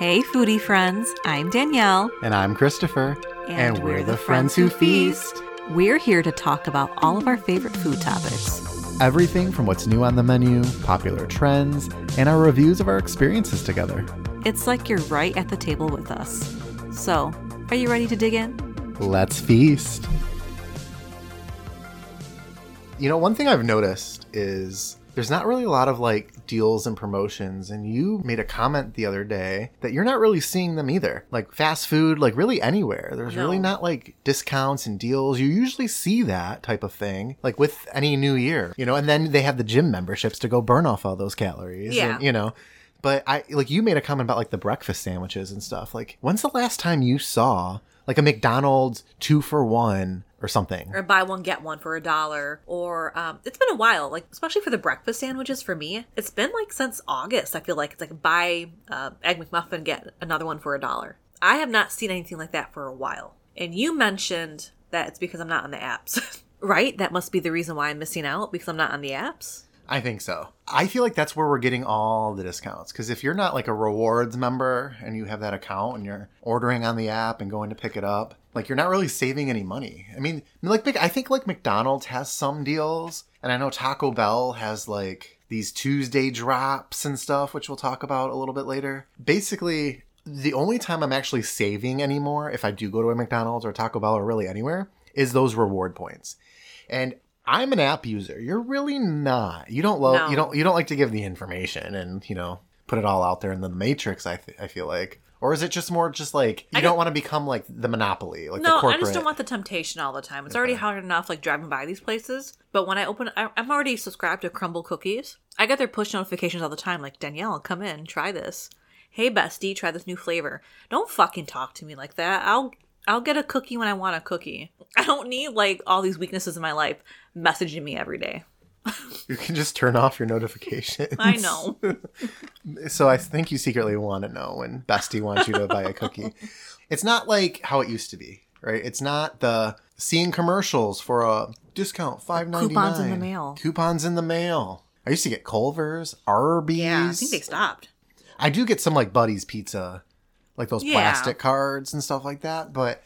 Hey, foodie friends. I'm Danielle. And I'm Christopher. And, we're, the friends who feast. We're here to talk about all of our favorite food topics. Everything from what's new on the menu, popular trends, and our reviews of our experiences together. It's like you're right at the table with us. So, are you ready to dig in? Let's feast. You know, one thing I've noticed is there's not really a lot of like deals and promotions and you made a comment the other day that you're not really seeing them either. Like fast food like really anywhere. There's No. really not like discounts and deals. You usually see that type of thing like with any new year you know? And then they have the gym memberships to go burn off all those calories Yeah. and, you know? But i like you made a comment about like the breakfast sandwiches and stuff. Like when's the last time you saw like a mcdonald's two for one or something Or buy one, get one for a dollar. Or, um, it's been a while, like, especially for the breakfast sandwiches for me. It's been like since August. I feel like it's like buy uh, Egg McMuffin, get another one for a dollar. I have not seen anything like that for a while. And you mentioned that it's because I'm not on the apps, right? That must be the reason why I'm missing out because I'm not on the apps. I think so. I feel like that's where we're getting all the discounts. Because if you're not like a rewards member and you have that account and you're ordering on the app and going to pick it up, like you're not really saving any money. I mean, like I think like McDonald's has some deals, and I know Taco Bell has like these Tuesday drops and stuff, which we'll talk about a little bit later. Basically, the only time I'm actually saving anymore, if I do go to a McDonald's or Taco Bell or really anywhere, is those reward points. And I'm an app user. You're really not. You don't love. No. You don't. You don't like to give the information and you know put it all out there in the matrix. I th- I feel like. Or is it just more just like you I don't want to become like the monopoly, like the No, corporate? I just don't want the temptation all the time. It's already hard enough like driving by these places. But when I open, I, I'm already subscribed to Crumbl Cookies. I get their push notifications all the time, like Danielle, come in, try this. Hey, bestie, try this new flavor. Don't fucking talk to me like that. I'll I'll get a cookie when I want a cookie. I don't need like all these weaknesses in my life messaging me every day. You can just turn off your notifications. I know. so I think you secretly want to know when Bestie wants you to buy a cookie. It's not like how it used to be, right? It's not the seeing commercials for a discount five ninety nine. Coupons in the mail. Coupons in the mail. I used to get Culver's, Arby's. yeah, I think they stopped. I do get some like Buddy's Pizza, like those Yeah. plastic cards and stuff like that. But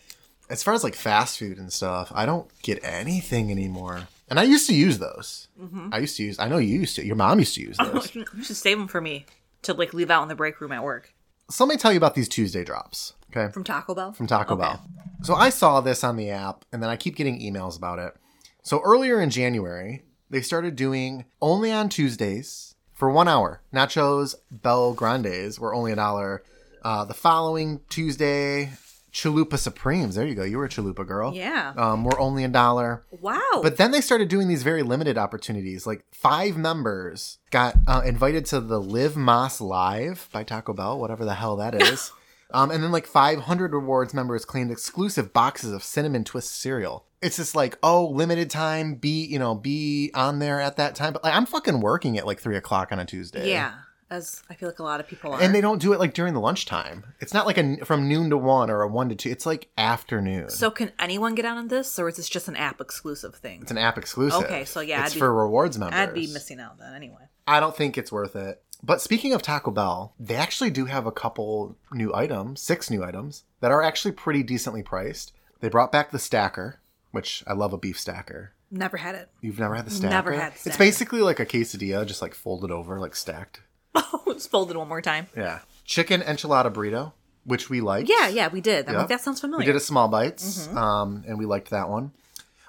as far as like fast food and stuff, I don't get anything anymore. And I used to use those. Mm-hmm. I used to use. I know you used to. Your mom used to use those. You should save them for me to like leave out in the break room at work so let me tell you about these Tuesday drops. Okay. from Taco Bell. From Taco Okay. Bell. So I saw this on the app and then I keep getting emails about it. So earlier in January, they started doing only on Tuesdays for one hour. Nachos Bel Grandes were only a dollar. Uh, the following Tuesday, Chalupa Supremes. There you go. You were a Chalupa girl. Yeah. Um, were only a dollar. Wow. But then they started doing these very limited opportunities. Like five members got uh, invited to the Live Más Live by Taco Bell, whatever the hell that is. um, and then like 500 rewards members claimed exclusive boxes of cinnamon twist cereal. It's just like, oh, limited time, be you know, be on there at that time. But like, I'm fucking working at like three o'clock on a Tuesday. yeah, as I feel like a lot of people are. And they don't do it like during the lunchtime. It's not like a from noon to one or a one to two. It's like afternoon. So can anyone get out on this, or is this just an app exclusive thing? it's an app exclusive. Okay, so yeah, it's I'd be- for rewards members. I'd be missing out then anyway. I don't think it's worth it. But speaking of Taco Bell, they actually do have a couple new items, six new items, that are actually pretty decently priced. They brought back the stacker, which I love a beef stacker. Never had it. You've never had the stacker? Never had It's stacker. basically like a quesadilla, just like folded over, like stacked. Oh, just fold it one more time. Yeah. Chicken enchilada burrito, which we liked. Yeah, yeah, we did. I'm Yep. like, that sounds familiar. We did a small bites, Mm-hmm. um, and we liked that one.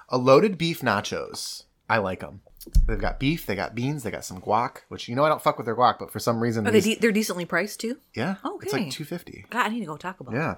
A loaded beef nachos. I like them. They've got beef, they got beans, they got some guac, which you know I don't fuck with their guac, but for some reason, Are they these- de- they're decently priced too? yeah, it's Okay. It's like two fifty. God, I need to go Taco Bell. Yeah.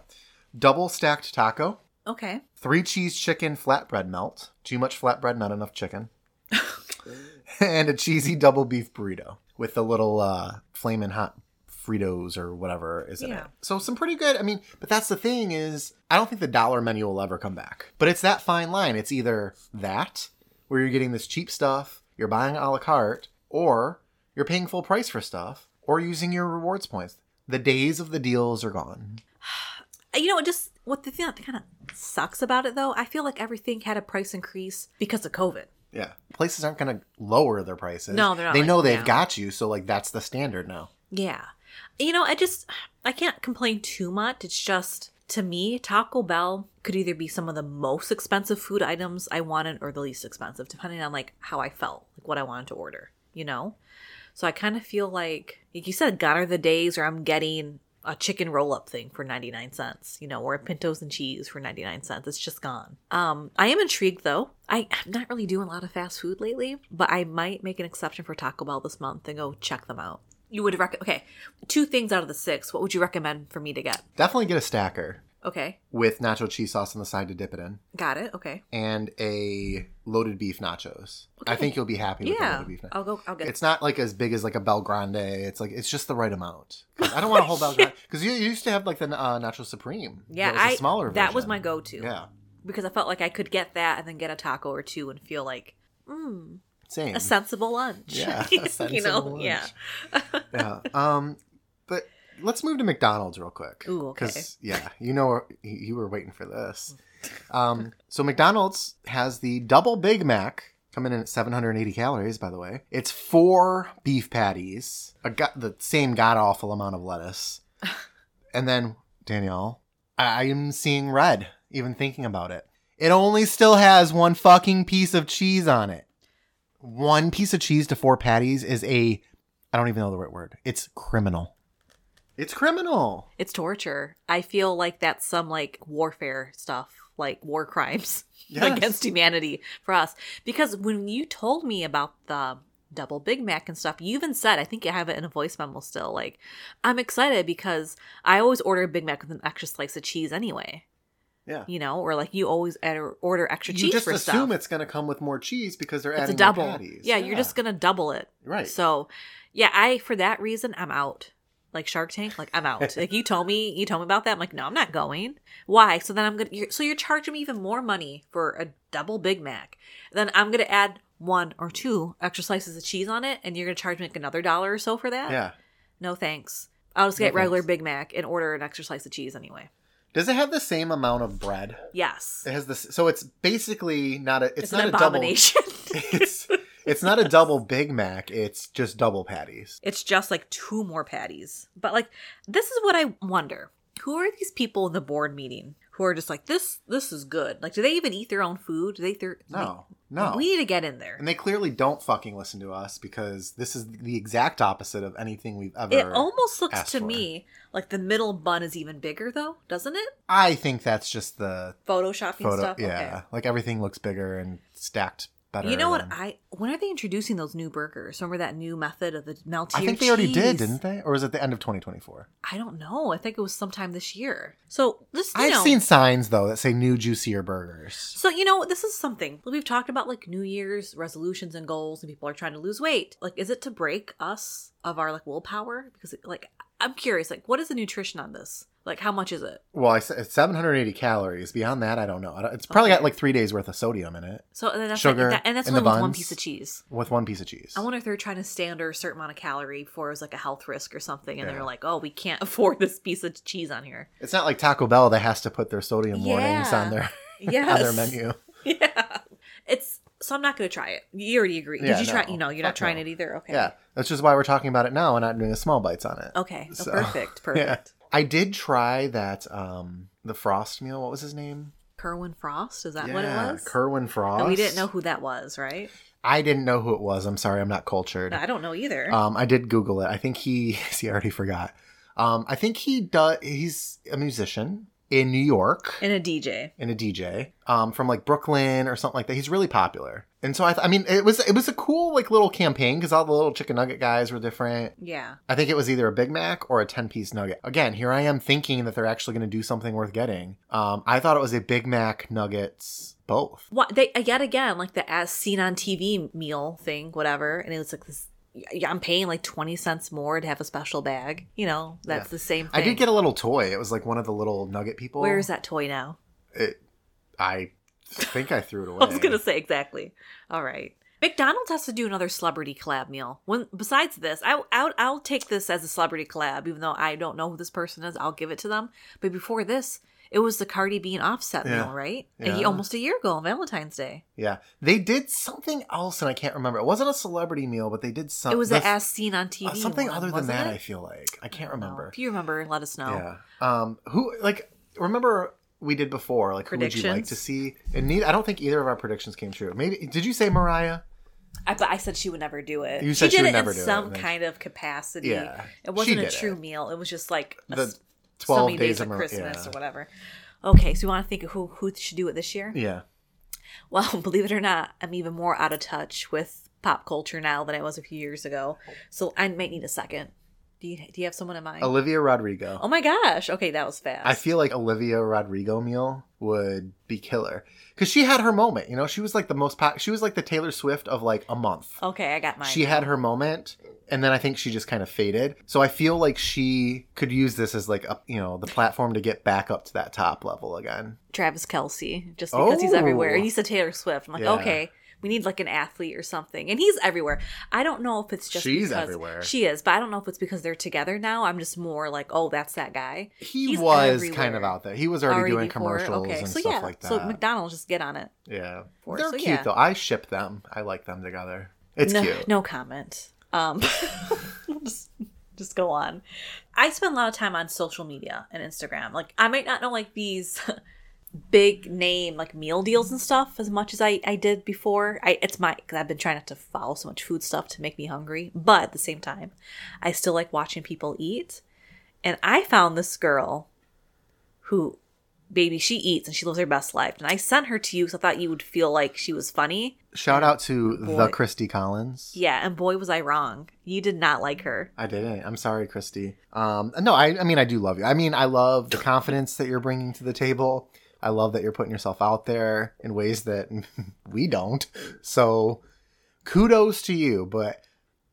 Double stacked taco, Okay. three cheese chicken flatbread melt, too much flatbread, not enough chicken, and a cheesy double beef burrito with the little uh, flaming hot Fritos or whatever is in Yeah. it. So some pretty good. I mean, but that's the thing is, I don't think the dollar menu will ever come back. But it's that fine line. It's either that, where you're getting this cheap stuff, you're buying a la carte, or you're paying full price for stuff, or using your rewards points. The days of the deals are gone. You know, it just what the thing that kind of sucks about it though. I feel like everything had a price increase because of COVID. Yeah. Places aren't going to lower their prices. No, they're not They like- know they've got you, so like that's the standard now. Yeah. You know, I just I can't complain too much. It's just to me, Taco Bell could either be some of the most expensive food items I wanted or the least expensive, depending on like how I felt, like what I wanted to order, you know? So I kind of feel like, like you said, gone are the days where I'm getting a chicken roll up thing for 99 cents, you know, or a pintos and cheese for 99 cents. It's just gone. Um, I am intrigued though. I, I'm not really doing a lot of fast food lately, but I might make an exception for Taco Bell this month and go check them out. You would recommend, okay, two things out of the six. What would you recommend for me to get? Definitely get a stacker Okay, with nacho cheese sauce on the side to dip it in, got it. Okay. and a loaded beef nachos. I think you'll be happy with the Yeah, loaded beef nachos. I'll go. I'll get. It's not like as big as like a Bel Grande. It's like it's just the right amount. I don't want a whole Bel Grande because you, you used to have like the uh, Nacho Supreme. yeah, that was a I smaller. that was my go-to. Yeah, because I felt like I could get that and then get a taco or two and feel like mm, same. a sensible lunch. Yeah, a you know, lunch. yeah. yeah. Um, let's move to McDonald's real quick. Ooh, okay. yeah, you know you were waiting for this. Um, so McDonald's has the double Big Mac coming in at 780 calories. By the way, it's four beef patties, a go- the same god awful amount of lettuce, and then Danielle, I am seeing red even thinking about it. It only still has one fucking piece of cheese on it. One piece of cheese to four patties is a I don't even know the right word. It's criminal. It's criminal. It's torture. I feel like that's some like warfare stuff, like war crimes Yes. against humanity for us. Because when you told me about the double Big Mac and stuff, you even said, I think you have it in a voice memo still, like, I'm excited because I always order a Big Mac with an extra slice of cheese anyway. Yeah. You know, or like you always order order extra You cheese You just assume stuff. it's going to come with more cheese because they're it's a adding double. more patties. Yeah, you're just gonna double it. Right. So, yeah, I for that reason I'm out. Like Shark Tank, like I'm out. like you told me, you told me about that. I'm like, no, I'm not going. Why? So then I'm gonna. You're, so you're charging me even more money for a double Big Mac. Then I'm gonna add one or two extra slices of cheese on it, and you're gonna charge me like another dollar or so for that. Yeah. No thanks. I'll just No get regular thanks. Big Mac and order an extra slice of cheese anyway. Does it have the same amount of bread? Yes. It has this. So it's basically not a. It's, It's, not an a double. abomination. It's it's not a double Big Mac. It's just double patties. It's just like two more patties. But like this is what I wonder. Who are these people in the board meeting who are just like this this is good? Like do they even eat their own food? Do they their No, no. We need to get in there. and they clearly don't fucking listen to us because this is the exact opposite of anything we've ever. It almost looks to for. me like the middle bun is even bigger though, doesn't it? I think that's just the Photoshopping photo. stuff. Yeah, like everything looks bigger and stacked better. You know what? than- I when are they introducing those new burgers? Remember that new method of the melted I think they already did, didn't they? Or was it the end of 2024? I don't know. I think it was sometime this year. So this, I've know, seen signs though that say new juicier burgers. So you know, this is something we've talked about, like New Year's resolutions and goals, and people are trying to lose weight. Like, is it to break us of our like willpower? Because, like, I'm curious, like, what is the nutrition on this? Like, how much is it? Well, I said it's 780 calories. Beyond that, I don't know. I don't- It's probably got like three days worth of sodium in it So and then that's Sugar like, that, and that's only the with one piece of cheese. with one piece of cheese. I wonder if they're trying to standard a certain amount of calorie for as like a health risk or something, and Yeah. they're like, oh, we can't afford this piece of cheese on here. It's not like Taco Bell that has to put their sodium warnings on their Yes. on their menu. Yeah, it's so I'm not gonna try it. You already agree. Did Yeah, you try? You know, you're not trying no. it either. Okay. Yeah, that's just why we're talking about it now and not doing a small bites on it. Okay. Oh, So, perfect. Yeah. Perfect. I did try that um the Frost meal. What was his name? Kerwin Frost. Is that what it was? Kerwin Frost. And we didn't know who that was, right? I didn't know who it was. I'm sorry, I'm not cultured. I don't know either. Um, I did Google it. I think he. See, I already forgot. Um, I think he does. He's a musician in New York and a DJ. and a DJ. Um, from like Brooklyn or something like that. He's really popular. And so I, th- I mean, it was it was a cool like little campaign because all the little chicken nugget guys were different. Yeah. I think it was either a Big Mac or a 10 piece nugget. Again, here I am thinking that they're actually going to do something worth getting. Um, I thought it was a Big Mac nuggets both. What they yet again like the as seen on TV meal thing, whatever, and it was like this. I'm paying like twenty cents more to have a special bag. You know, that's Yeah. the same. thing. I did get a little toy. It was like one of the little nugget people. Where is that toy now? It, I think I threw it away. I was gonna say exactly. All right. McDonald's has to do another celebrity collab meal. When besides this, I, I'll I'll take this as a celebrity collab, even though I don't know who this person is. I'll give it to them. But before this, It was the Cardi B and Offset Yeah. meal, right? Yeah. ye- almost a year ago on Valentine's Day. Yeah, they did something else, and I can't remember. It wasn't a celebrity meal, but they did some. it was the as seen on TV. uh, something one, other than that. it? I feel like I can't don't know. remember. If you remember, let us know. Yeah. Um. Who like remember we did before? Like who would you like to see? And I don't think either of our predictions came true. Maybe did you say Mariah? I, but I said she would never do it. You said she she did would it never in do it, some and kind of capacity. Yeah, It wasn't a true it. meal. It was just like a The s- so 12 many days days of Christmas yeah. or whatever. Okay, so you want to think of who who should do it this year? Yeah. Well, believe it or not, I'm even more out of touch with pop culture now than I was a few years ago. So I might need a second. Do you do you have someone in mind? Olivia Rodrigo. oh my gosh! Okay, that was fast. I feel like Olivia Rodrigo meal would be killer because she had her moment. You know, she was like the most. Pop- she was like the Taylor Swift of like a month. Okay, I got mine. she had her moment and then i think she just kind of faded so i feel like she could use this as like a you know the platform to get back up to that top level again Travis Kelce, just because he's Oh. everywhere. And he said Taylor Swift. I'm like, Yeah. okay, we need like an athlete or something. And he's everywhere. I don't know if it's just She's because everywhere. She is, but I don't know if it's because they're together now. I'm just more like, oh, that's that guy. he He's was everywhere. kind of out there he was already, doing before. commercials Okay, and so stuff yeah, like that so McDonald's just get on it. yeah they're so cute yeah. though i ship them i like them together it's no, cute no comment. Um, just, just go on. I spend a lot of time on social media and Instagram. Like, I might not know like these big name like meal deals and stuff as much as I, I did before. I it's my because I've been trying not to follow so much food stuff to make me hungry, but at the same time, I still like watching people eat. And I found this girl who baby she eats and she lives her best life and i sent her to you because i thought you would feel like she was funny shout out to the christy collins yeah, and boy was I wrong. You did not like her. I didn't. I'm sorry, Christy. Um, no, I, I mean, I do love you. I mean, I love the confidence that you're bringing to the table. I love that you're putting yourself out there in ways that we don't. So, kudos to you. But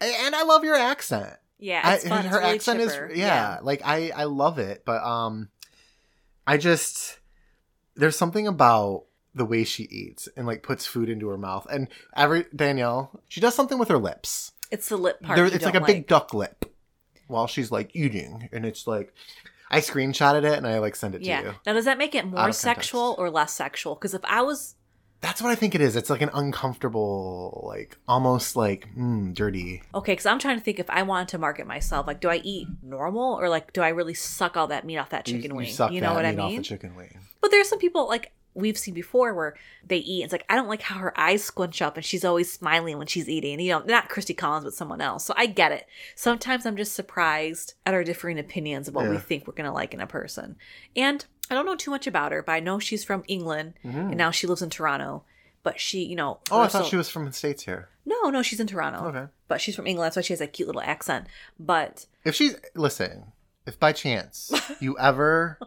and I love your accent. Yeah, I, her really accent chipper. is yeah, like I I love it. But um, I just there's something about the way she eats and like puts food into her mouth. And every Danielle, she does something with her lips. It's the lip part. There, it's like a don't big duck lip while she's like eating, and it's like I screenshotted it and I like send it to Yeah. you. Now, does that make it more sexual context. or less sexual? Because if I was, That's what I think it is. It's like an uncomfortable, like almost like mm, dirty. okay, because I'm trying to think if I wanted to market myself, like, do I eat normal or like, do I really suck all that meat off that chicken you, wing? suck you know that what I meat off mean? the chicken wing. But there's some people like we've seen before where they eat. It's like I don't like how her eyes squinch up and she's always smiling when she's eating. You know, not Christy Collins, but someone else. So I get it. Sometimes I'm just surprised at our differing opinions of what we think we're gonna like in a person. And I don't know too much about her, but I know she's from England mm-hmm. and now she lives in Toronto. But she, you know, Oh, I thought so- she was from the states here. no, no, she's in Toronto. Okay. But she's from England, that's why she has a cute little accent. But If she's listen, if by chance you ever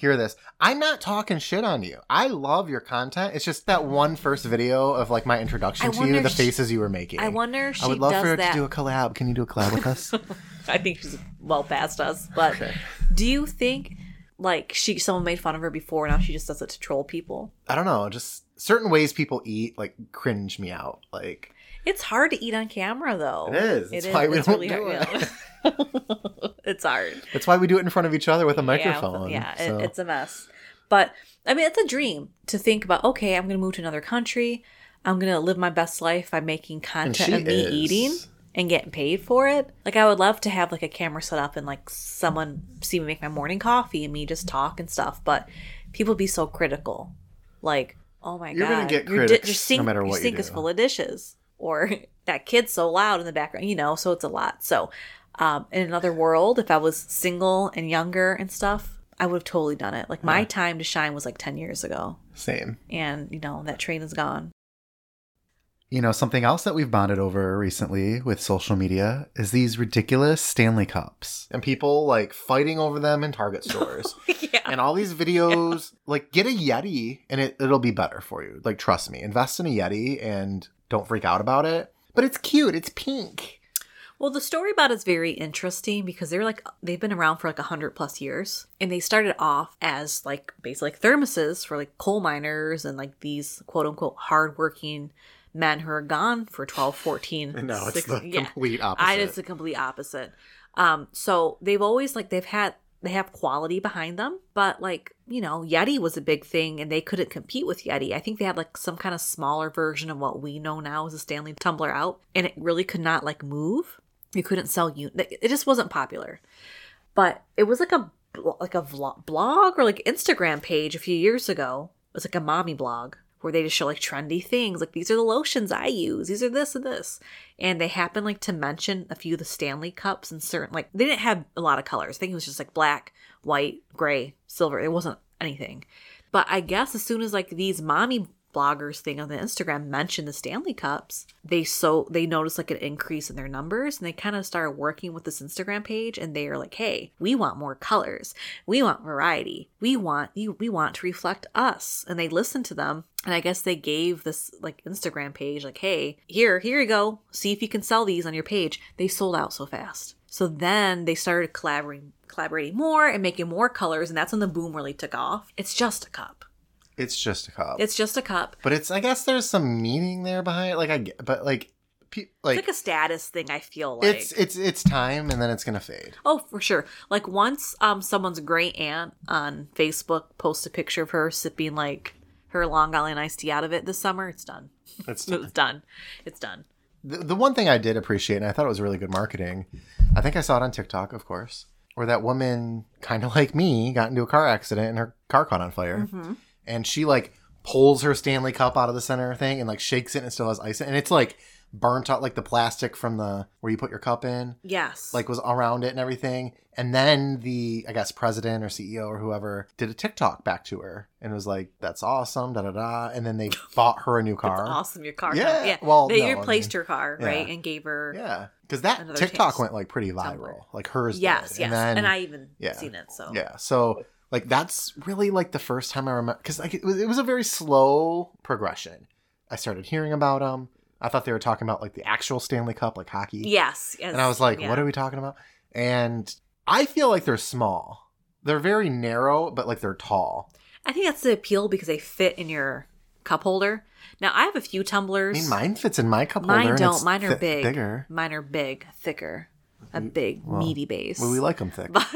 hear this, I'm not talking shit on you. I love your content. It's just that one first video of like my introduction I to you, the she- faces you were making. I wonder I would love for her that. to do a collab. Can you do a collab with us? I think she's well past us. But Okay. do you think like she someone made fun of her before now she just does it to troll people? I don't know. Just certain ways people eat like cringe me out. Like It's hard to eat on camera though. It is. That's why we It's don't do hard. it's hard. that's why we do it in front of each other with a microphone. with- Yeah, so. it, it's a mess. But I mean, it's a dream to think about. Okay, I'm going to move to another country. I'm going to live my best life by making content of me is. eating and getting paid for it. Like I would love to have like a camera set up and like someone see me make my morning coffee and me just talk and stuff. But people be so critical. Like, oh my You're god, gonna get your, your sink, no matter your what you sink is full of dishes, or that kid's so loud in the background. You know, so it's a lot. So, um, in another world, if I was single and younger and stuff, I would have totally done it. Like my time to shine was like ten years ago, Same. and you know that train is gone. You know, something else that we've bonded over recently with social media is these ridiculous Stanley Cups. And people like fighting over them in Target stores. yeah. and all these videos, like get a Yeti and it, it'll be better for you. Like, trust me, invest in a Yeti and don't freak out about it. But it's cute, it's pink. Well, the story about it's very interesting because they're like they've been around for like a hundred plus years, and they started off as like basically like thermoses for like coal miners and like these quote unquote hardworking men who are gone for 12, 14, No, it's 16 the yeah. complete opposite. I, it's the complete opposite. Um, so they've always like they've had they have quality behind them. But like, you know, Yeti was a big thing and they couldn't compete with Yeti. I think they had like some kind of smaller version of what we know now as a Stanley tumbler out and it really could not like move. You couldn't sell you it just wasn't popular. But it was like a like a vlog, blog or like Instagram page a few years ago. It was like a mommy blog where they just show like trendy things like these are the lotions i use. These are this and this. And they happen like to mention a few of the stanley cups and certain like they didn't have a lot of colors. I think it was just like black white gray silver. It wasn't anything. But i guess as soon as like these mommy bloggers thing on the Instagram mentioned the Stanley Cups, they so they noticed like an increase in their numbers and they kind of started working with this Instagram page and they are like, "Hey, we want more colors. We want variety. We want you we want to reflect us." And they listened to them and I guess they gave this like Instagram page like, "Hey, here, here you go. See if you can sell these on your page." They sold out so fast. So then they started collaborating collaborating more and making more colors and that's when the boom really took off. It's just a cup. It's just a cup. It's just a cup. but it's I guess there's some meaning there behind it. Like I get, but like pe- like, It's like a status thing. I feel like it's it's it's time and then it's gonna fade. oh for sure. Like once um someone's great aunt on Facebook posts a picture of her sipping like her Long Island iced tea out of it this summer, it's done. It's done. It's done. It's done. the, the one thing I did appreciate, and I thought it was really good marketing. I think I saw it on TikTok, of course, where that woman, kind of like me, got into a car accident and her car caught on fire, Mm-hmm. And she like pulls her Stanley Cup out of the center thing and like shakes it and it still has ice in it, and it's like burnt out like the plastic from the where you put your cup in. Yes. like was around it and everything. And then the I guess president or CEO or whoever did a TikTok back to her and was like, "That's awesome." Da da da. And then they bought her a new car. awesome. Your car. Yeah, Yeah. well, they no, I replaced mean, her car yeah. right and gave her. Yeah, because that TikTok taste. went like pretty viral. Like hers. Yes. did. Yes. And, then, and I even yeah. seen it. So yeah. So like that's really like the first time I remember because like it was, it was a very slow progression. I started hearing about them. I thought they were talking about like the actual Stanley Cup, like hockey. Yes. yes. And I was like, yeah. what are we talking about? And I feel like they're small. They're very narrow, but like they're tall. I think that's the appeal because they fit in your cup holder. Now I have a few I tumblers. mean, mine fits in my cup holder. Mine don't. Mine are big. Bigger. Mine are big, thicker, a mm, big well, meaty base. Well, we like them thick. but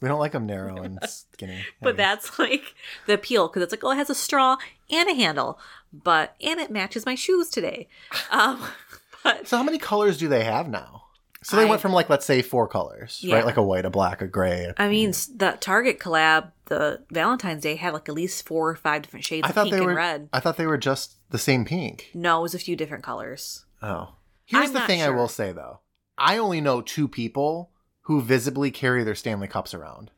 we don't like them narrow and skinny. but that's like the appeal because it's like oh, it has a straw and a handle, but and it matches my shoes today. Um, but So how many colors do they have now? So they I- went from like let's say four colors, Yeah. right? Like a white, a black, a gray. I mean, the Target collab, the Valentine's Day had like at least four or five different shades I of thought pink they and were. red. I thought they were just the same pink. No, it was a few different colors. Oh. Here's I'm the thing I will say though. I only know two people who visibly carry their Stanley Cups around.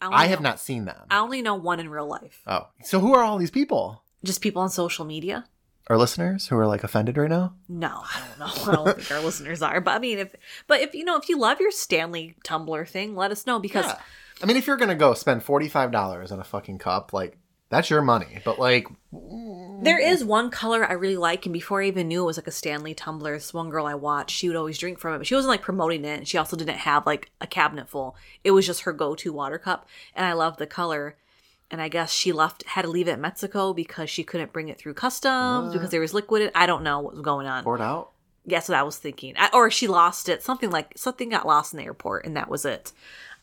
only I have know- not seen them. I only know one in real life. Oh. So who are all these people? Just people on social media. Our listeners who are like offended right now? No, I don't know. I don't think our listeners are. But I mean, if but if you know, if you love your Stanley tumbler thing, let us know because Yeah. I mean, if you're gonna go spend forty five dollars on a fucking cup, like that's your money. But like, there is one color I really like, and before I even knew it was like a Stanley tumbler, this one girl I watched, she would always drink from it, but she wasn't like promoting it, and she also didn't have like a cabinet full. It was just her go to water cup, and I loved the color. And I guess she left had to leave it in Mexico because she couldn't bring it through customs What? because there was liquid. in- I don't know what was going on. poured out. That's what I was thinking. I, or she lost it. Something like something got lost in the airport, and that was it.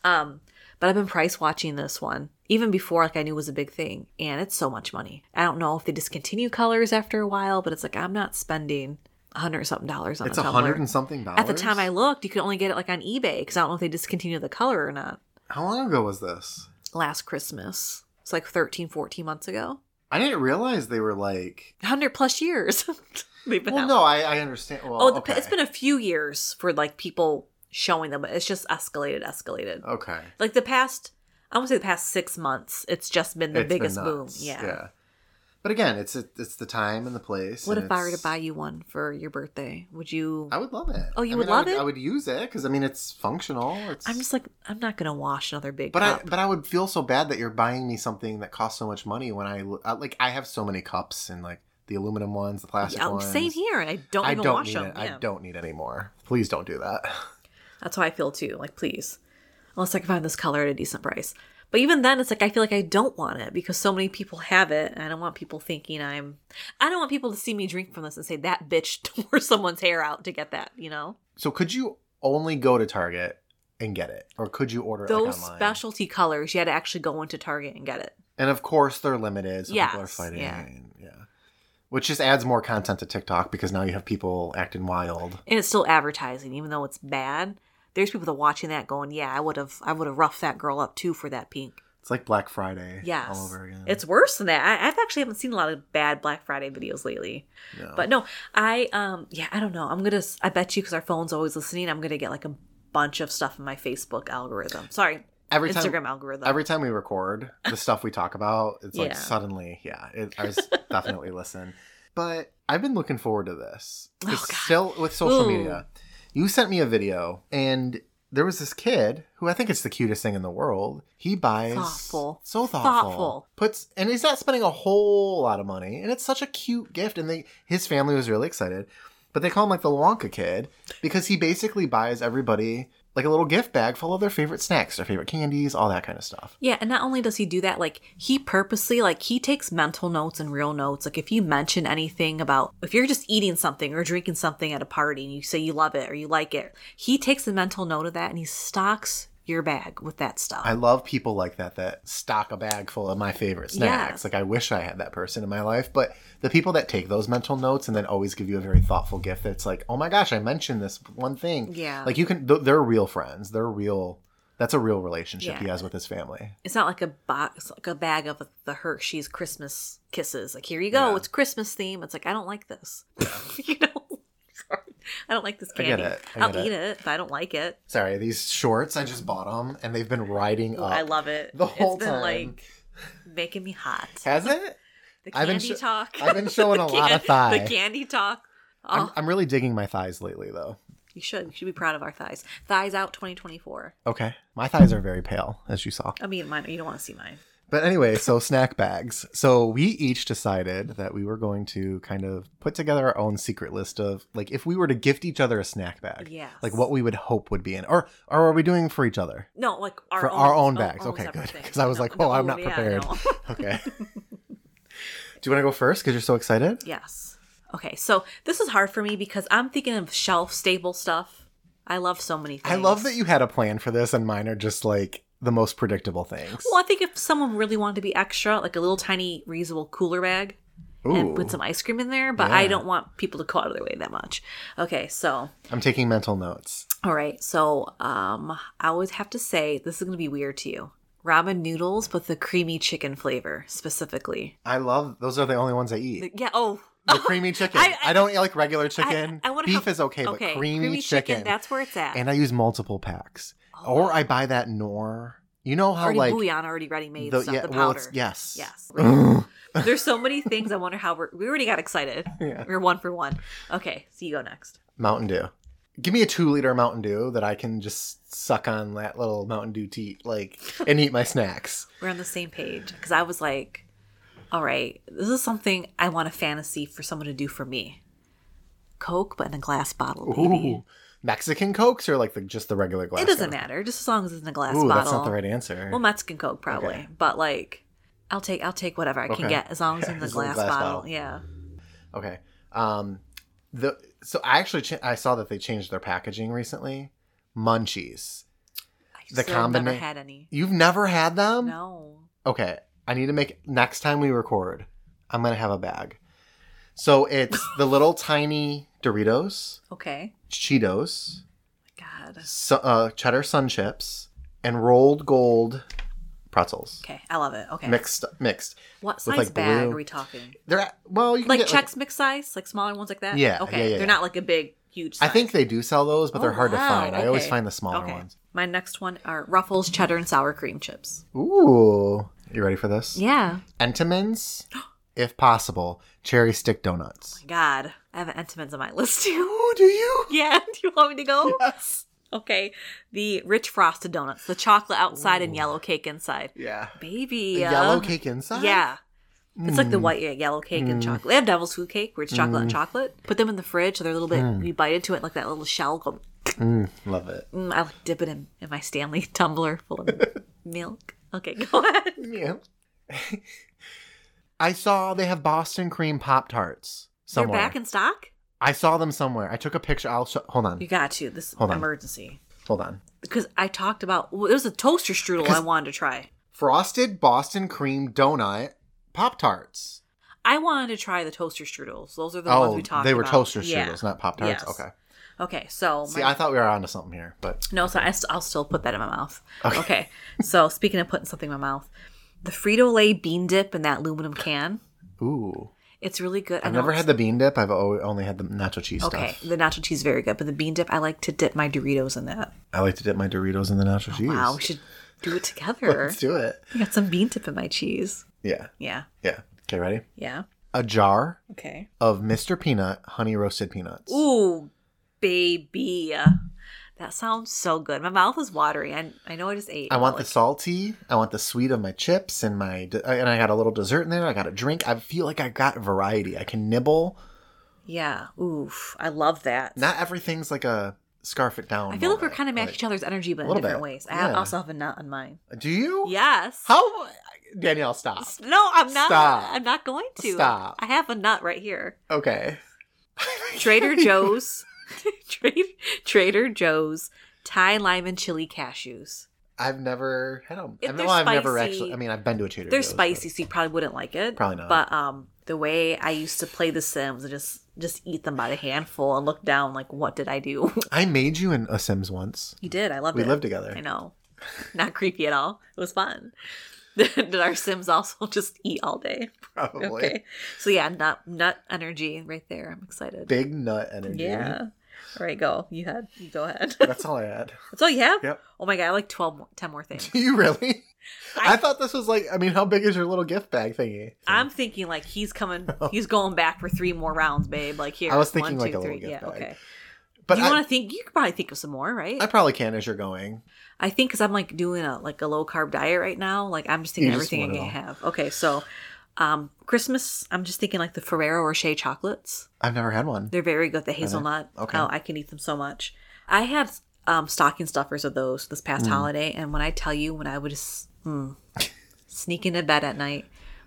Um, but I've been price watching this one even before like I knew it was a big thing, and it's so much money. I don't know if they discontinue colors after a while, but it's like I'm not spending a hundred something dollars on It's a hundred and something dollars. At the time I looked, you could only get it like on eBay because I don't know if they discontinued the color or not. How long ago was this? Last Christmas, it's like 13, 14 months ago. I didn't realize they were like. Hundred plus years. They've been Well, out. no, I, I understand. Well, Oh, the, okay. it's been a few years for like people showing them, but it's just escalated, escalated. okay. Like the past, I want to say the past six months, it's just been the It's been biggest boom. Yeah. Yeah. But again, it's it's the time and the place. What if I were to buy you one for your birthday? Would you? I would love it. Oh, you I would mean, I love it? I would use it because I mean it's functional. It's. I'm just like, I'm not gonna wash another big But I but I would feel so bad that you're buying me something that costs so much money when I, I like I have so many cups and like the aluminum ones, the plastic yeah, oh, ones. same here, and I don't I even don't wash them. Yeah. I don't need any more. Please don't do that. That's how I feel too. Like, please, unless I can find this color at a decent price. But even then, it's like I feel like I don't want it because so many people have it, and I don't want people thinking I'm. I don't want people to see me drink from this and say that bitch tore someone's hair out to get that. You know? So could you only go to Target and get it, or could you order it like, Those specialty colors, you had to actually go into Target and get it. And of course, they're limited, so people are fighting. yeah. and- yeah. Which just adds more content to TikTok because now you have people acting wild. And it's still advertising, even though it's bad. There's people that watching that going, "Yeah, I would have, I would have roughed that girl up too for that pink." It's like Black Friday Yes, all over again. it's worse than that. I, I've actually haven't seen a lot of bad Black Friday videos lately. No. But no, I um yeah, I don't know. I'm gonna I bet you because our phone's always listening. I'm gonna get like a bunch of stuff in my Facebook algorithm. Sorry, every time, Instagram algorithm. every time we record the stuff we talk about, it's like suddenly, yeah, it, I was definitely listen. But I've been looking forward to this. Oh, still with social Ooh. media, you sent me a video, and there was this kid who I think it's the cutest thing in the world. He buys Thoughtful. so thoughtful, Thoughtful. puts, and he's not spending a whole lot of money, and it's such a cute gift. And they, his family was really excited, but they call him like the Wonka kid because he basically buys everybody like a little gift bag full of their favorite snacks, their favorite candies, all that kind of stuff. Yeah, and not only does he do that, like he purposely like he takes mental notes and real notes. Like if you mention anything about if you're just eating something or drinking something at a party and you say you love it or you like it, he takes a mental note of that and he stocks your bag with that stuff. I love people like that that stock a bag full of my favorite snacks. Like I wish I had that person in my life, but the people that take those mental notes and then always give you a very thoughtful gift that's like, "Oh my gosh, I mentioned this one thing." Yeah. Like you can th- they're real friends. They're real that's a real relationship he has with his family. it's not like a box, like a bag of the Hershey's Christmas kisses. Like here you go, Yeah. it's Christmas theme. It's like I don't like this. you know. I don't like this I get candy. it. I I'll get eat it. but I don't like it. Sorry, these shorts I just bought them and they've been riding up. I love it. the whole it's been time. like making me hot. Has it? The I've been candy talk. I've been showing a lot of can- thigh. The candy talk. I'm, Oh, I'm really digging my thighs lately though. you should. You should be proud of our thighs. Thighs out 2024. Okay. My thighs are very pale, as you saw. I mean, mine. You don't want to see mine. But anyway, so snack bags. So we each decided that we were going to kind of put together our own secret list of like if we were to gift each other a snack bag, Yes. like what we would hope would be in, or or are we doing for each other? No, like our For own, our own bags. own Okay, good. Because I was No, like, oh, no, I'm not yeah, prepared. no. Okay. Do you want to go first because you're so excited? yes. Okay, so this is hard for me because I'm thinking of shelf stable stuff. I love so many things. I love that you had a plan for this, and mine are just like the most predictable things. Well, I think if someone really wanted to be extra, like a little tiny reusable cooler bag, and put some ice cream in there, but I don't want people to go out of their way that much. Okay, so I'm taking mental notes. all right, so um, I always have to say this is gonna be weird to you. Ramen noodles, but the creamy chicken flavor specifically. I love those are the only ones I eat. Yeah. Oh, The creamy chicken. I- I, I- don't like regular chicken. I, I Beef have- is okay, but creamy, chicken. That's where it's at. and I use multiple packs. Or I buy that Knorr. You know how already like bouillon, already ready made the stuff. yeah, the well, powder. it's, yes, Yes. There's so many things. I wonder how we're. We already got excited. Yeah. We're one for one. Okay, so you go next. Mountain Dew. Give me a two liter Mountain Dew that I can just suck on that little Mountain Dew teat, like, and eat my snacks. We're on the same page because I was like, all right, this is something I want a fantasy for someone to do for me. Coke, but in a glass bottle, baby. Ooh, Mexican Cokes or like the just the regular glass. It doesn't matter, just as long as it's in a glass Ooh, bottle. that's not the right answer. Well, Mexican Coke probably, Okay. but like, I'll take I'll take whatever I can get as long as it's in the As glass, glass bottle. bottle. Yeah. Okay. Um, the so I actually cha- I saw that they changed their packaging recently. Munchies. I The never had any. You've never had them? No. Okay. I need to make next time we record. I'm gonna have a bag. So it's the little tiny Doritos, Okay. Cheetos, God. su- uh, cheddar sun chips, and Rold Gold pretzels. Okay, I love it. Okay. Mixed, mixed. what size like, bag blue- are we talking? They're at, well, you can Like get, Chex Mix size, like smaller ones like that. Yeah, Okay. yeah, yeah, They're not like a big, huge. Size. I think they do sell those, but they're Oh, hard to wow, find. I always find the smaller Okay. ones. My next one are Ruffles cheddar and sour cream chips. Ooh, you ready for this? Yeah. Entenmann's, if possible, cherry stick donuts. God, I have Entenmann's on my list too. Ooh, do you? yeah. Do you want me to go? Yes. Okay. The rich frosted donuts, the chocolate outside and yellow cake inside. Yeah. Baby. Uh, yellow cake inside. Yeah. It's like the Mm. white yeah, yellow cake and Mm. chocolate. They have devil's food cake where it's chocolate and chocolate. Put them in the fridge so they're a little bit, Mm. you bite into it like that little shell. Go, Mm, love it. mm, I like dip it in, in my Stanley tumbler full of milk. Okay, go ahead. Yeah. I saw they have Boston cream Pop Tarts They're back in stock? I saw them somewhere. I took a picture. I'll show. Hold on. You got to. This Hold on. emergency. Hold on. because I talked about well, it was a toaster strudel I wanted to try. Frosted Boston cream donut Pop Tarts. I wanted to try the toaster strudels. Those are the ones Oh, we talked about. they were about. toaster Yeah. strudels, not Pop Tarts. Yes. Okay. Okay, so See, my- I thought we were onto something here, but no, so I st- I'll still put that in my mouth. Okay. Okay. so speaking of putting something in my mouth, the Frito Lay bean dip in that aluminum can. ooh, It's really good. I've never had the bean dip. I've only had the nacho cheese Okay, stuff. the nacho cheese is very good, but the bean dip, I like to dip my Doritos in that. I like to dip my Doritos in the nacho cheese. Wow, we should do it together. Let's do it. I got some bean dip in my cheese. Yeah, Yeah, yeah. Okay, ready? yeah. A jar Okay. of Mr. Peanut honey roasted peanuts. Ooh, baby. That sounds so good. My mouth is watery. I, I know I just ate. I want but, the salty. I want the sweet of my chips and my de- and I got a little dessert in there. I got a drink. I feel like I got variety. I can nibble. Yeah. Oof. I love that. Not everything's like a scarf it down. I feel like we're kind of match Like, each other's energy, but in different bit, ways. I have, yeah. also have a nut on mine. Do you? Yes. How? Danielle, stop. No, I'm not. Stop. I'm not going to. Stop. I have a nut right here. Okay. Trader Joe's. Trader, Trader Joe's Thai lime and chili cashews. I've never had them. If I know I've never actually. I mean, I've been to a Trader They're Joe's, spicy, so you probably wouldn't like it. Probably not. But um, the way I used to play The Sims and just just eat them by the handful and look down like, what did I do? I made you in a Sims once. you did. I loved We it. We lived together. I know. Not creepy at all. It was fun. did our Sims also just eat all day? Probably. Okay. So yeah, nut nut energy right there. I'm excited. Big nut energy. Yeah. All right, go. You had. You go ahead. That's all I had. That's all you have. Yep. Oh my god, I like 12 more, 10 more things. Do you really? I- I, thought this was like. I mean, how big is your little gift bag thingy? I'm thinking like he's coming. He's going back for three more rounds, babe. Like here. I was thinking one, like two, a little three. gift Yeah. bag. Okay. But you I, want to think? You could probably think of some more, right? I probably can as you're going. I think because I'm like doing a like a low carb diet right now. Like I'm just thinking You just everything I can have. Okay, so um Christmas, I'm just thinking like the Ferrero Rocher chocolates. I've never had one. They're very good. The hazelnut. Okay. Oh, I can eat them so much. I had um stocking stuffers of those this past Mm. holiday, and when I tell you, when I would just mm, sneak into bed at night,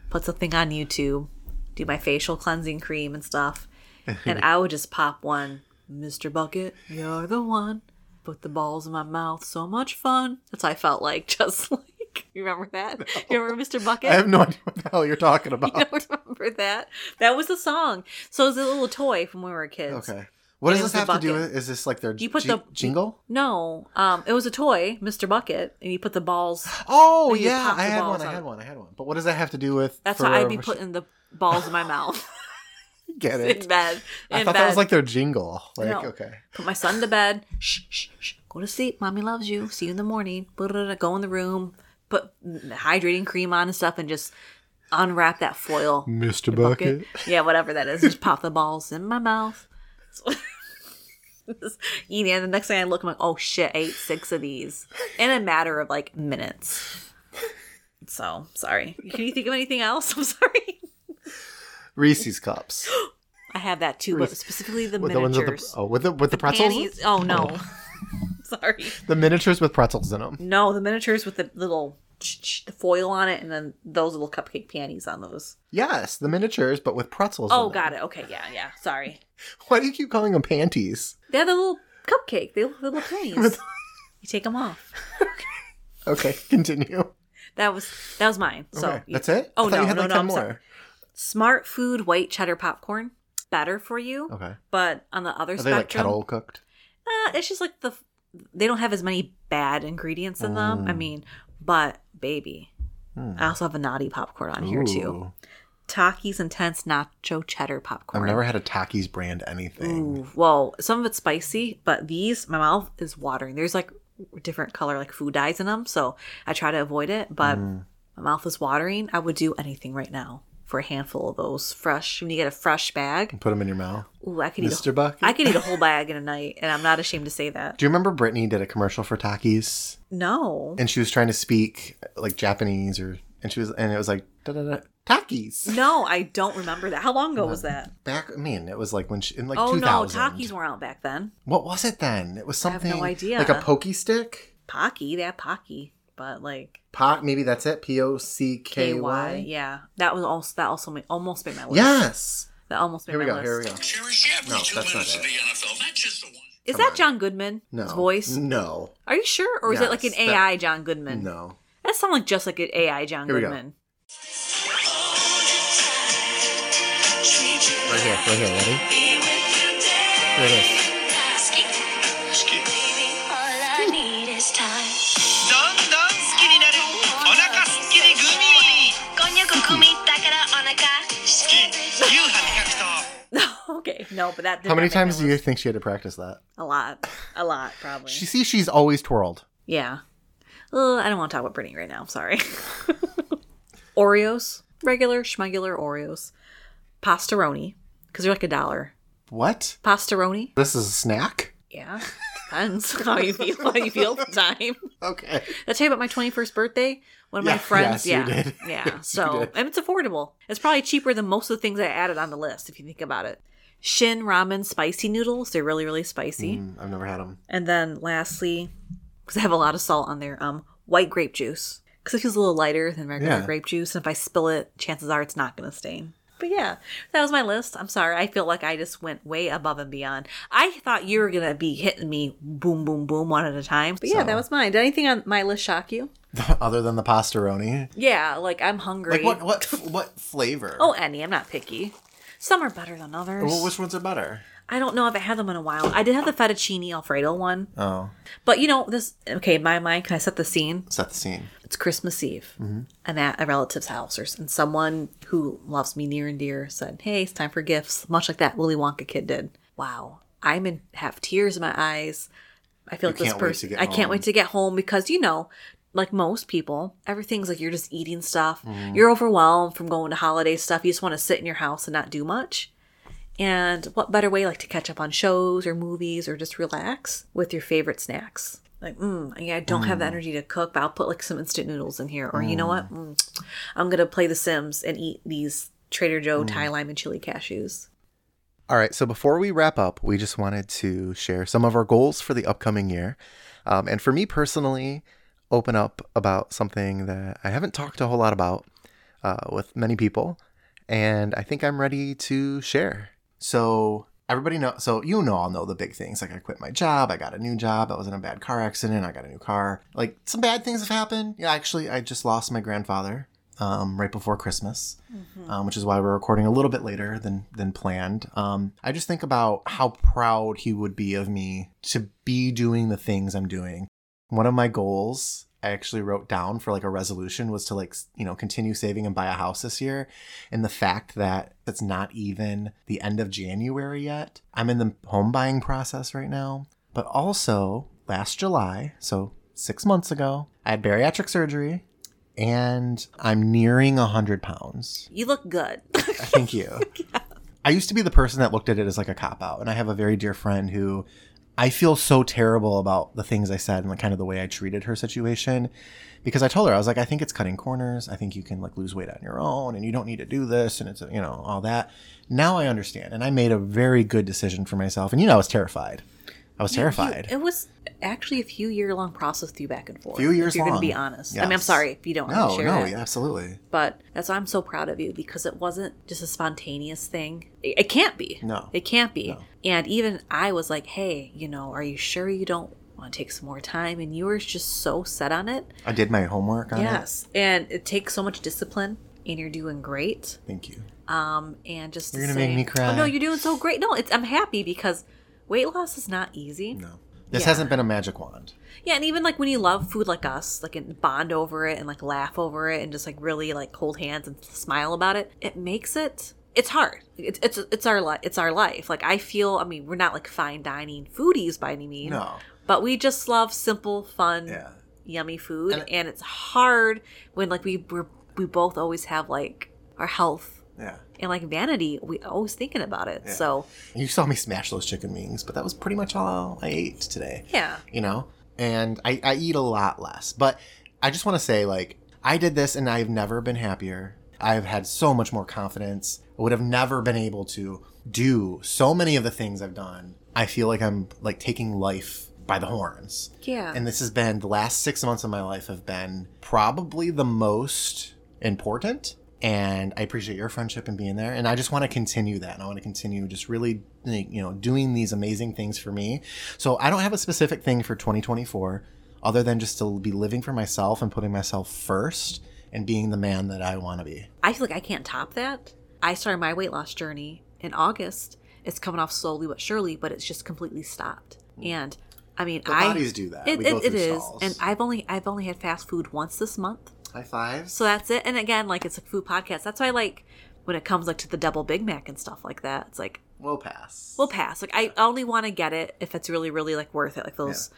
put something on YouTube, do my facial cleansing cream and stuff, and I would just pop one. Mr. Bucket, you're the one. Put the balls in my mouth. So much fun. That's how I felt like. Just like you remember that? You remember Mr. Bucket? I have no idea what the hell you're talking about. You don't remember that? That was the song. So it was a little toy from when we were kids. Okay. What does this have to do with? Is this like their You put ji- the- jingle? No, um, it was a toy, Mr. Bucket, and you put the balls. Oh yeah, I had one. I had one. I had one. But what does that have to do with? That's how I'd be putting the balls in my mouth Get it? in bed. In I thought bed. that was like their jingle. Like No. okay. Put my son to bed. Shh, shh, shh. Go to sleep. Mommy loves you. See you in the morning. Go in the room. Put hydrating cream on and stuff, and just unwrap that foil Mr. bucket. Yeah, whatever that is. Just pop the balls in my mouth. Just Eating, and the next thing I look, I'm like, oh shit, I ate six of these in a matter of like minutes. So sorry. Can you think of anything else? I'm sorry. Reese's cups. I have that too, but specifically the With the ones with miniatures. the oh with the with the pretzels. Panties. Oh no. Oh. Sorry. The miniatures with pretzels in them. No, the miniatures with the little the foil on it, and then those little cupcake panties on those. Yes, the miniatures, but with pretzels. Oh, got it. Okay, yeah, yeah. Sorry. Why do you keep calling them panties? They're the little cupcake. They look little panties. you take them off. Okay, continue. That was that was mine. So okay, that's it. Oh no, no, like no! 10 I'm more. Smart food white cheddar popcorn better for you, Okay, but on the other are they like spectrum, kettle cooked? uh, it's just like the they don't have as many bad ingredients in them. I Mm. mean, but baby, Hmm. I also have a naughty popcorn on here too. Takis Intense Nacho Cheddar popcorn. I've never had a Takis brand anything. Ooh, well, some of it's spicy, but these, my mouth is watering. There's like different color, like food dyes in them, so I try to avoid it. But Mm. my mouth is watering. I would do anything right now for a handful of those fresh. When you get a fresh bag, Put them in your mouth, ooh, I could eat. Mr. A, Bucket. I could eat a whole bag in a night, and I'm not ashamed to say that. Do you remember Brittany did a commercial for Takis, No, and she was trying to speak like Japanese, or and she was, and it was like da da da Takis. no, I don't remember that. How long ago was that? Back, I mean, it was like when she in like oh two no. Takis weren't out back then. What was it then? It was have no idea. like a pokey stick. Pocky, that Pocky, but like Pot, maybe that's it. P O C K Y. Yeah, that was also that also made, almost made my list. Yes. That almost made Here we my go. list. Here we go. Cherish every No, that's not it. the NFL, not just the one. Is Come that on. John Goodman? No. His voice? No. Are you sure? Or is it like an Yes, that- AI John Goodman? No. That sounds like just like an AI John Here we go. Goodman. Right here. Right here. Ready? Here it is. Okay, no, but that. How many not make my times do you think she had to practice that? A lot, a lot, probably. She see she's always twirled. yeah. Ugh, I don't want to talk about Brittany right now. I'm sorry. Oreos, regular schmegular Oreos, pastaroni, because they're like a dollar. What? Pastaroni, This is a snack? yeah. Depends how you feel. How you feel at the time. Okay. Did I tell you about my 21st birthday? One of Yeah, my friends, yes, you yeah, did. yeah. Yes, you so did. and it's affordable. It's probably cheaper than most of the things I added on the list if you think about it. Shin ramen spicy noodles. They're really really spicy. Mm, I've never had them. And then lastly, because I have a lot of salt on there, um, white grape juice because it feels a little lighter than regular Yeah. grape juice. And if I spill it, chances are it's not going to stain. But yeah, that was my list. I'm sorry. I feel like I just went way above and beyond. I thought you were going to be hitting me boom, boom, boom one at a time. But yeah, So- that was mine. Did anything on my list shock you? Other than the pastaroni. Yeah, like I'm hungry. Like what what what flavor? Oh, any. I'm not picky. Some are better than others. Well, which ones are better? I don't know. I haven't had them in a while. I did have the fettuccine alfredo one, Oh, but you know this. Okay, in my mind, can I set the scene? set the scene. It's Christmas Eve. Mm-hmm. I'm at a relative's house, or and someone who loves me near and dear said, "Hey, it's time for gifts," much like that Willy Wonka kid did. Wow, I'm in have tears in my eyes. I feel You like this can't wait to person. I can't home. wait to get home because you know, like most people, everything's like you're just eating stuff. Mm-hmm. You're overwhelmed from going to holiday stuff. You just want to sit in your house and not do much. And what better way like to catch up on shows or movies or just relax with your favorite snacks? Like, mm, yeah, I don't have the energy to cook, but I'll put like some instant noodles in here. Or you know what? Mm, I'm gonna play The Sims and eat these Trader Joe Thai lime and chili cashews. All right, so before we wrap up, we just wanted to share some of our goals for the upcoming year. Um, and for me personally, open up about something that I haven't talked a whole lot about uh, with many people. And I think I'm ready to share. So, everybody know, so you know, I'll know the big things. Like, I quit my job, I got a new job, I was in a bad car accident, I got a new car. Like, some bad things have happened. Yeah, actually, I just lost my grandfather um, right before Christmas um, which is why we're recording a little bit later than than planned. Um, I just think about how proud he would be of me to be doing the things I'm doing. One of my goals I actually wrote down for like a resolution was to like you know continue saving and buy a house this year. And the fact that it's not even the end of January yet, I'm in the home buying process right now. But also last July, so six months ago, I had bariatric surgery. And I'm nearing 100 pounds. You look good. Thank you. I used to be the person that looked at it as like a cop out, and I have a very dear friend who I feel so terrible about the things I said and like kind of the way I treated her situation because I told her I was like I think it's cutting corners. I think you can like lose weight on your own and you don't need to do this and it's you know all that. Now I understand and I made a very good decision for myself. And you know I was terrified. I was terrified. It was actually a few year long process with you back and forth. Few years if you're gonna be honest. I mean, I'm sorry if you don't want no, to share no, that. yeah, absolutely. But that's why I'm so proud of you because it wasn't just a spontaneous thing. It, it can't be. No. It can't be. No. And even I was like, hey, you know, are you sure you don't want to take some more time? And you were just so set on it. I did my homework on it. Yes. And it takes so much discipline and you're doing great. Thank you. Um, and just You're to gonna say, make me cry. Oh, no, you're doing so great. No, it's I'm happy because weight loss is not easy. No. This Yeah. hasn't been a magic wand. Yeah, and even like when you love food like us, like and bond over it and like laugh over it and just like really like hold hands and smile about it, it makes it. It's hard. It's it's it's our life. It's our life. Like I feel. I mean, we're not like fine dining foodies by any means. No. But we just love simple, fun, Yeah. yummy food, And- and, it's hard when like we we're, we both always have like our health Yeah. and like vanity. We always thinking about it. Yeah. So You saw me smash those chicken wings, but that was pretty much all I ate today. yeah, You know? And I, I eat a lot less. But I just want to say, like, I did this and I've never been happier. I've had so much more confidence. I would have never been able to do so many of the things I've done. I feel like I'm like taking life by the horns. yeah, And this has been the last six months of my life have been probably the most important and I appreciate your friendship and being there. And I just want to continue that. And I want to continue just really, you know, doing these amazing things for me. So I don't have a specific thing for 2024 other than just to be living for myself and putting myself first and being the man that I want to be. I feel like I can't top that. I started my weight loss journey in August. It's coming off slowly but surely, but it's just completely stopped. And I mean, But I bodies do that. It, it, it through stalls. and I've only I've only had fast food once this month, High fives. so that's it. And again, like it's a food podcast. That's why like when it comes like to the double Big Mac and stuff like that. It's like we'll pass. we'll pass. Like I only want to get it if it's really really like worth it. Like those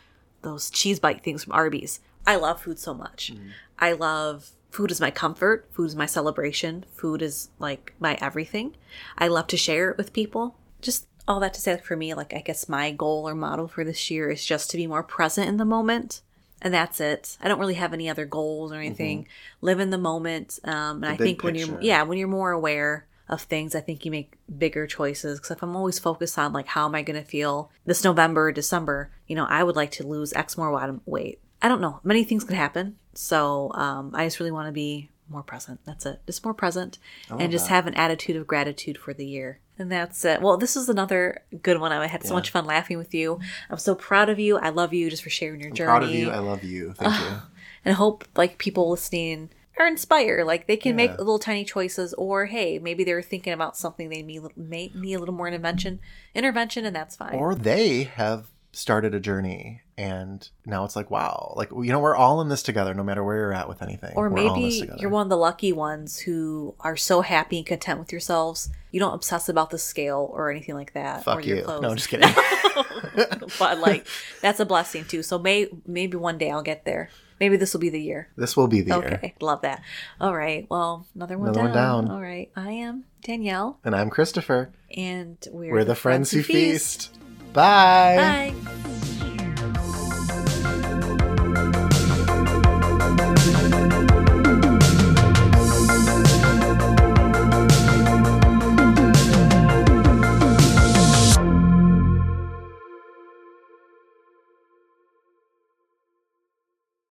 those cheese bite things from Arby's. I love food so much. Mm-hmm. I love food is my comfort. Food is my celebration. Food is like my everything. I love to share it with people. Just all that to say, like for me, like I guess my goal or model for this year is just to be more present in the moment. And that's it. I don't really have any other goals or anything. Live in the moment. Um, and I big think when you're, yeah, when you're more aware of things, I think you make bigger choices. Because if I'm always focused on like how am I going to feel this November, December, you know, I would like to lose X more weight. I don't know. Many things could happen. So um, I just really want to be more present. That's it. Just more present and just have an attitude of gratitude for the year. And that's it. Well, this is another good one. I had so much fun laughing with you. I'm so proud of you. I love you just for sharing your journey. Proud of you. I love you. Thank you. and hope like people listening are inspired. Like they can make little tiny choices, or hey, maybe they're thinking about something they need, may need a little more intervention, intervention, and that's fine. Or they have started a journey and now it's like, wow, like, you know, we're all in this together no matter where you're at with anything. Or We're all in this maybe you're one of the lucky ones who are so happy and content with yourselves. You don't obsess about the scale or anything like that. or Fuck you. No, I'm just kidding. but like that's a blessing too. So may maybe one day I'll get there. Maybe this will be the year. this will be the year. Okay, love that. All right. Well, another one, Another one down. down. All right. I am Danielle, And I'm Christopher. and we're, We're the friends who feast. Bye. Bye.